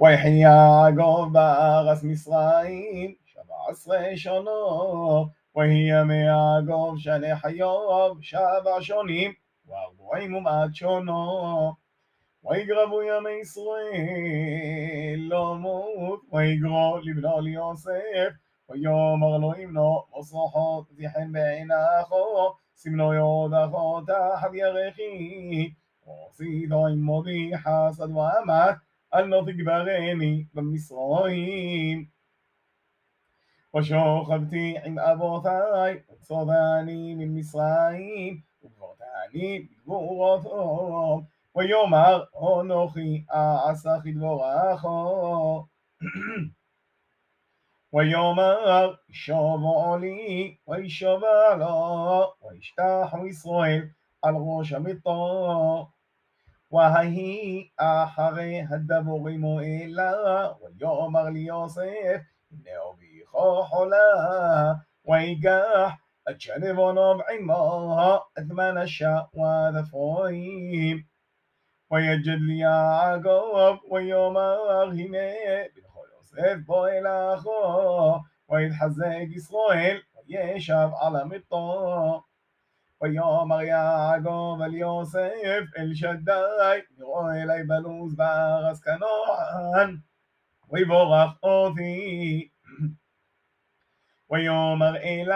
ויחי יעקב בארץ מצרים שבע עשרה שנו, ויהי מיעקב שלח איוב שבע שונים, וארבעים ומעט שונו. ויגרבו ימי ישראל לא מות, ויגרו לבנו ליוסף, ויאמר לו אמנו מוסרחות זיחן בעינחו, סמנו יוד אחותך וירחי, ועשית עמודי חסד ואמת אל לא תגברני במצרים. ושוכבתי עם אבותיי, וצודני ממצרים, וגבורתני בגבורות אורום, ויאמר אנוכי אעשך יתברכו. ויאמר שובו עולי, וישוב לו, וישתחו ישראל על ראש המטור. وهي أخري الدبور مؤيلا ويؤمر ليوسف إنه بيخو حولا ويقاح أجنب نوم عمرها أثمان الشاء وذفوهيم ويجد لي عقوب ويؤمر هنه بيخو يوسف بو إلى أخوه ويتحزق إسرائيل ويشاف على مطور ויאמר יעקב אל יוסף אל שדי יראו אלי בלוז בארץ כנוען ויבורך אותי ויאמר אלי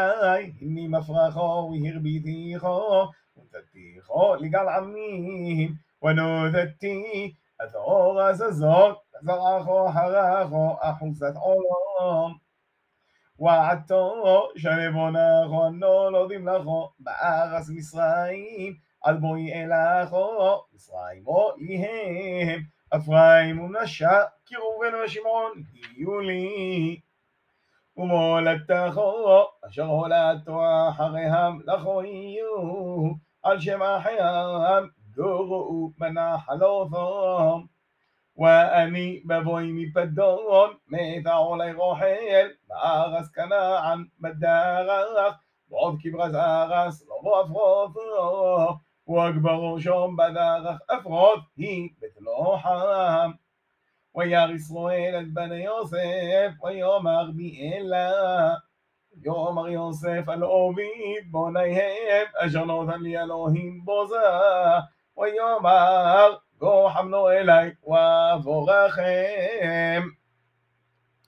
הנני מפרחו והרביתיכו ונתתיכו לגל עמים ונודדתי אזור הזזות זרעכו חרכו אחוזת עולם وحتى שנבונך אנו לא דמלכו בארץ מצרים עד בואי אלכו מצרימו יהם אפרים ונשה כי ראובן ושמעון יהיו לי ומולדתך אשר הולדתו אחריהם לכו יהיו על שם אחיהם גורו בנחלותם واني بابوي مي بدون ميتا اولاي غوحيل باغس كنا عن مداغاغ بعض كبغز اغس لغو افغوط واكبر شوم بداغخ افغوط هي بتلو حام ويار اسرائيل بن يوسف ويوم اغبي الا يوم يوسف الاوبي بونيهم اجنوثا لالوهيم بوزا ويوم اغبي גו חמנו אלי, ואבורכם.